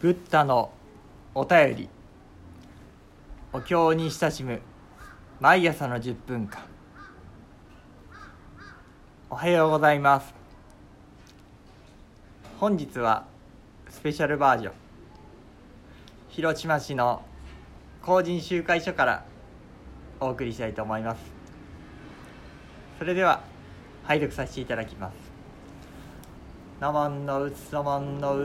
ブッダのお便り。お経に親しむ。毎朝の10分間。おはようございます。本日はスペシャルバージョン。広島市の公人集会所からお送りしたいと思います。それでは拝読させていただきます。ナマンノウスナマンノ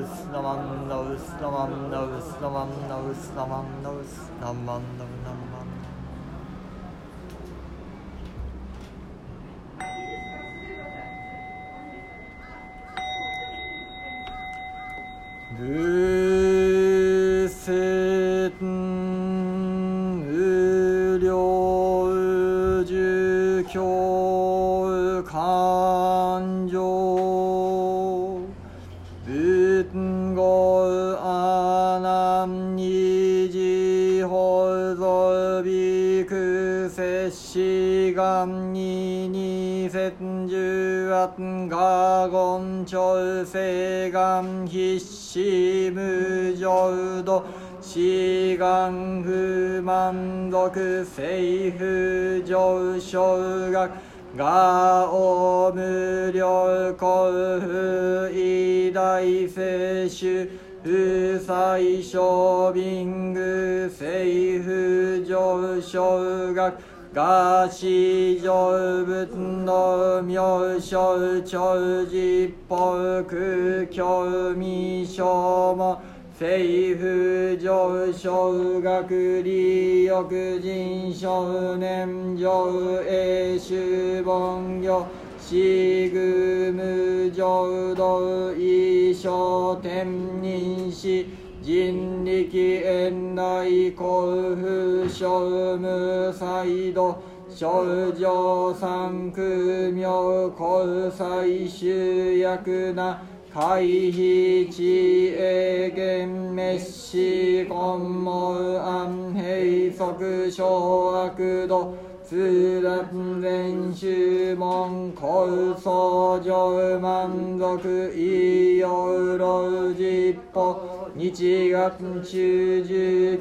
ンガゴンチョウセガンヒッシムジョウドシガンフ満足セイフジョウショウガガオムリョウコウフイダイセシュウサイショウビングセイフジョウショウガクが市上仏の妙正長実法空教未証も政府上昇学利欲人少年上映主本業死具無浄土衣装天人死人力園内交付商務再度症状三苦妙交際集約な回避地営元滅死根門安平塞小悪度通覧全集門高僧上満足異様老実歩日月中十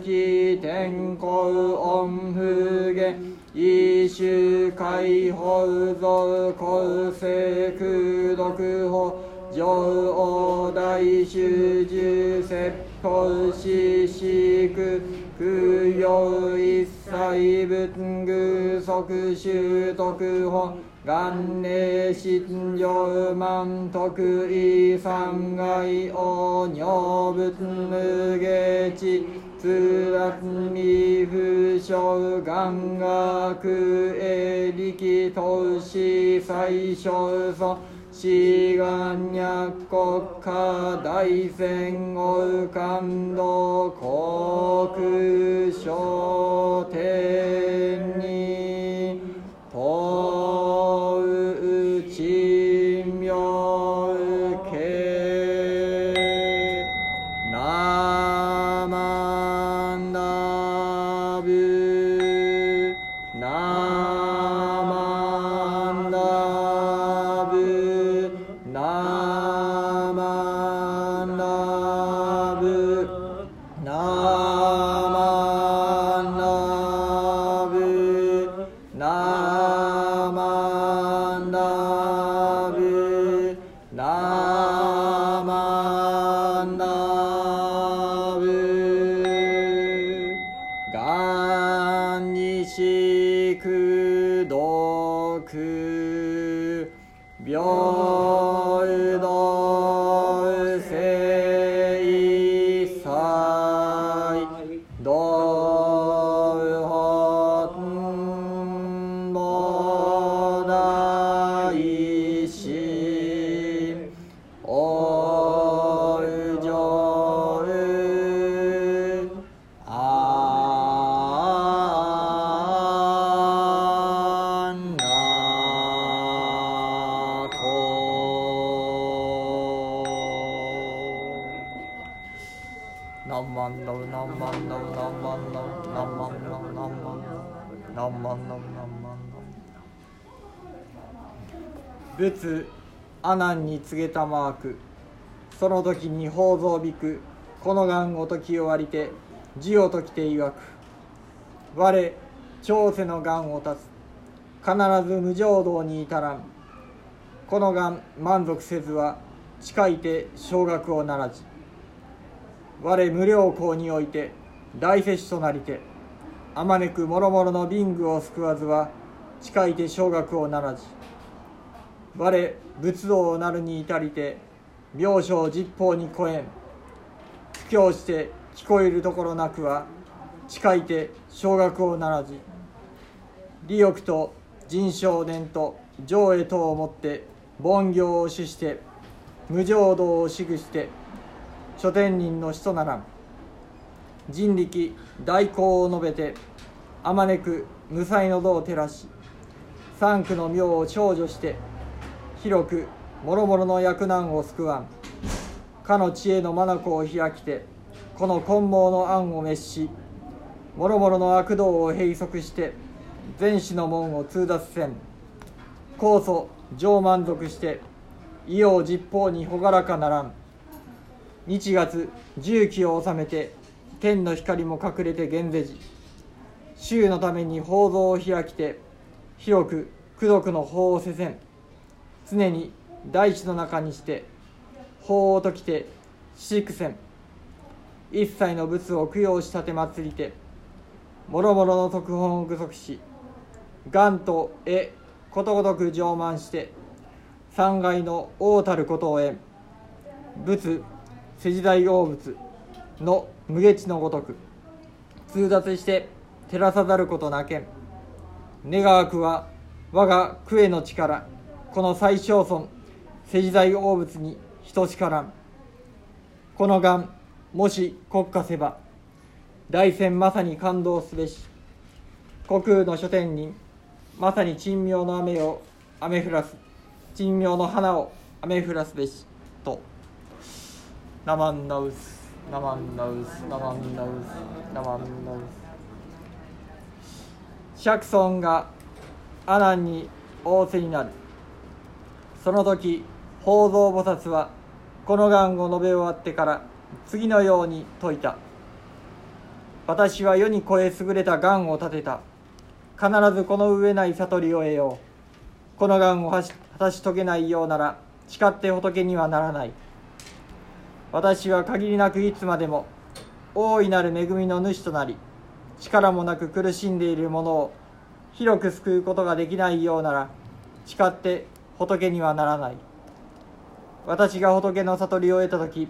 期天候音符源一周解放造構成空読法上王大修十説法四四苦空用一切仏具即修徳法元年心上満徳意三害王女仏無下地通達未不詳願学営力投資最小尊志願脈国家大戦後感動国書天に。法がんにしくどく病何万の何万の何万の何万の何万の何万の何万の仏阿南に告げたマークその時に宝蔵びくこの願を解き終わりて字を解きて曰く我長世の願を断つ必ず無浄道に至らんこの願満足せずは近いて小学をならじ我無料校において大摂取となりてあまねくもろもろの貧具を救わずは近いて小学をならじ我仏道なるに至りて病床実法に超えん布教して聞こえるところなくは近いて小学をならじ利欲と人少年と上へとをもって凡行を主して無浄道をしぐして諸天人の使とならん。人力大行を述べてあまねく無才の道を照らし三区の妙を長女して広く諸々の役難を救わん。かの知恵の眼を開きてこの根毛の案を滅し諸々の悪道を閉塞して全死の門を通達せん。高祖上満足して異様実法に朗らかならん。日月重機を収めて天の光も隠れて現世時衆のために宝蔵を開きて広く功徳の法をせせん。常に大地の中にして法を解きて四くせん。一切の仏を供養したて祭りてもろもろの特本を具足し願と絵ことごとく上満して三階の王たることを得仏世時代王仏の無下地のごとく通達して照らさざることなけん。願わくは我がクエの力この最小尊世時代王仏に等しからん。この願もし国家せば大戦まさに感動すべし。虚空の書店にまさに珍妙の雨を雨降らす。珍妙の花を雨降らすべし。とナマンナウス。ナマンナウス。ナマンナウス。ナマンナウス。釈尊が阿南に仰せになる。その時法蔵菩薩はこの願を述べ終わってから次のように説いた。私は世に超え優れた願を立てた。必ずこの上ない悟りを得よう。この願を果たし遂げないようなら誓って仏にはならない。私は限りなくいつまでも大いなる恵みの主となり力もなく苦しんでいる者を広く救うことができないようなら誓って仏にはならない。私が仏の悟りを得た時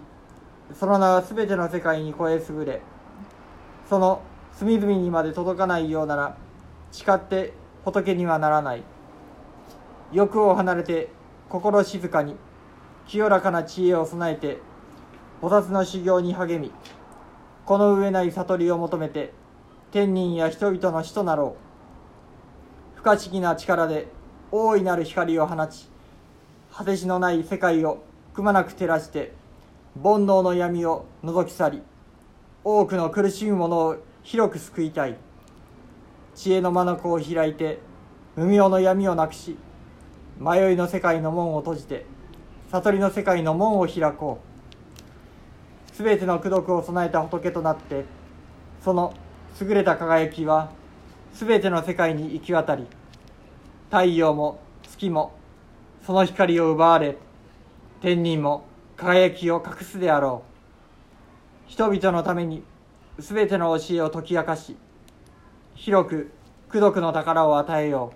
その名は全ての世界に超え優れその隅々にまで届かないようなら誓って仏にはならない。欲を離れて心静かに清らかな知恵を備えて菩薩の修行に励みこの上ない悟りを求めて天人や人々の死となろう。不可思議な力で大いなる光を放ち果てしのない世界をくまなく照らして煩悩の闇を覗き去り多くの苦しむ者を広く救いたい。知恵の眼を開いて無明の闇をなくし迷いの世界の門を閉じて悟りの世界の門を開こう。すべての功徳を備えた仏となってその優れた輝きはすべての世界に行き渡り太陽も月もその光を奪われ天人も輝きを隠すであろう。人々のために全ての教えを解き明かし広く功徳の宝を与えよ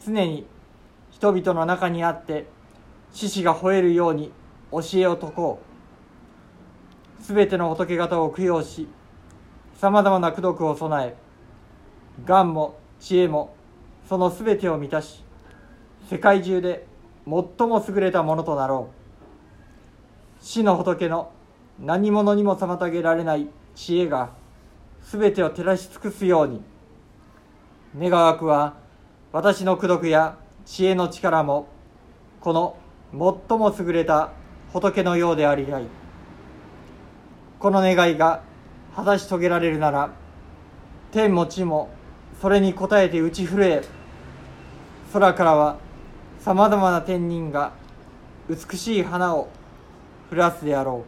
う。常に人々の中にあって獅子が吠えるように教えを説こう。全ての仏方を供養しさまざまな功徳を備え願も知恵もその全てを満たし世界中で最も優れたものとなろう。死の仏の何者にも妨げられない知恵が全てを照らし尽くすように。願わくは私の功徳や知恵の力もこの最も優れた仏のようでありたい。この願いが果たし遂げられるなら天も地もそれに応えて打ち震え空からはさまざまな天人が美しい花を降らすであろ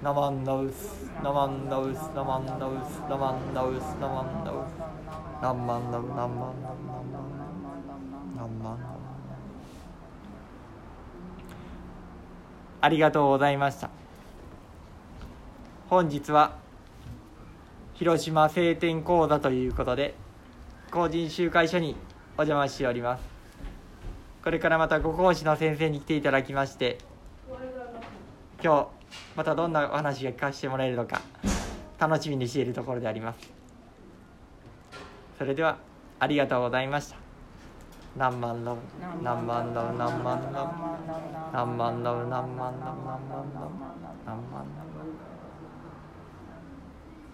う。ナマンダウスナマンダウスナマンダウスナマンダウスナマンダウスナマンダウナマンダウナマンダウナマンダウナンマンダウありがとうございました。本日は広島晴天講座ということで公人集会所にお邪魔しております。これからまたご講師の先生に来ていただきまして今日またどんなお話が聞かせてもらえるのか楽しみにしているところであります。それではありがとうございました。何万の何万の何万の何万の何万の何万の何万の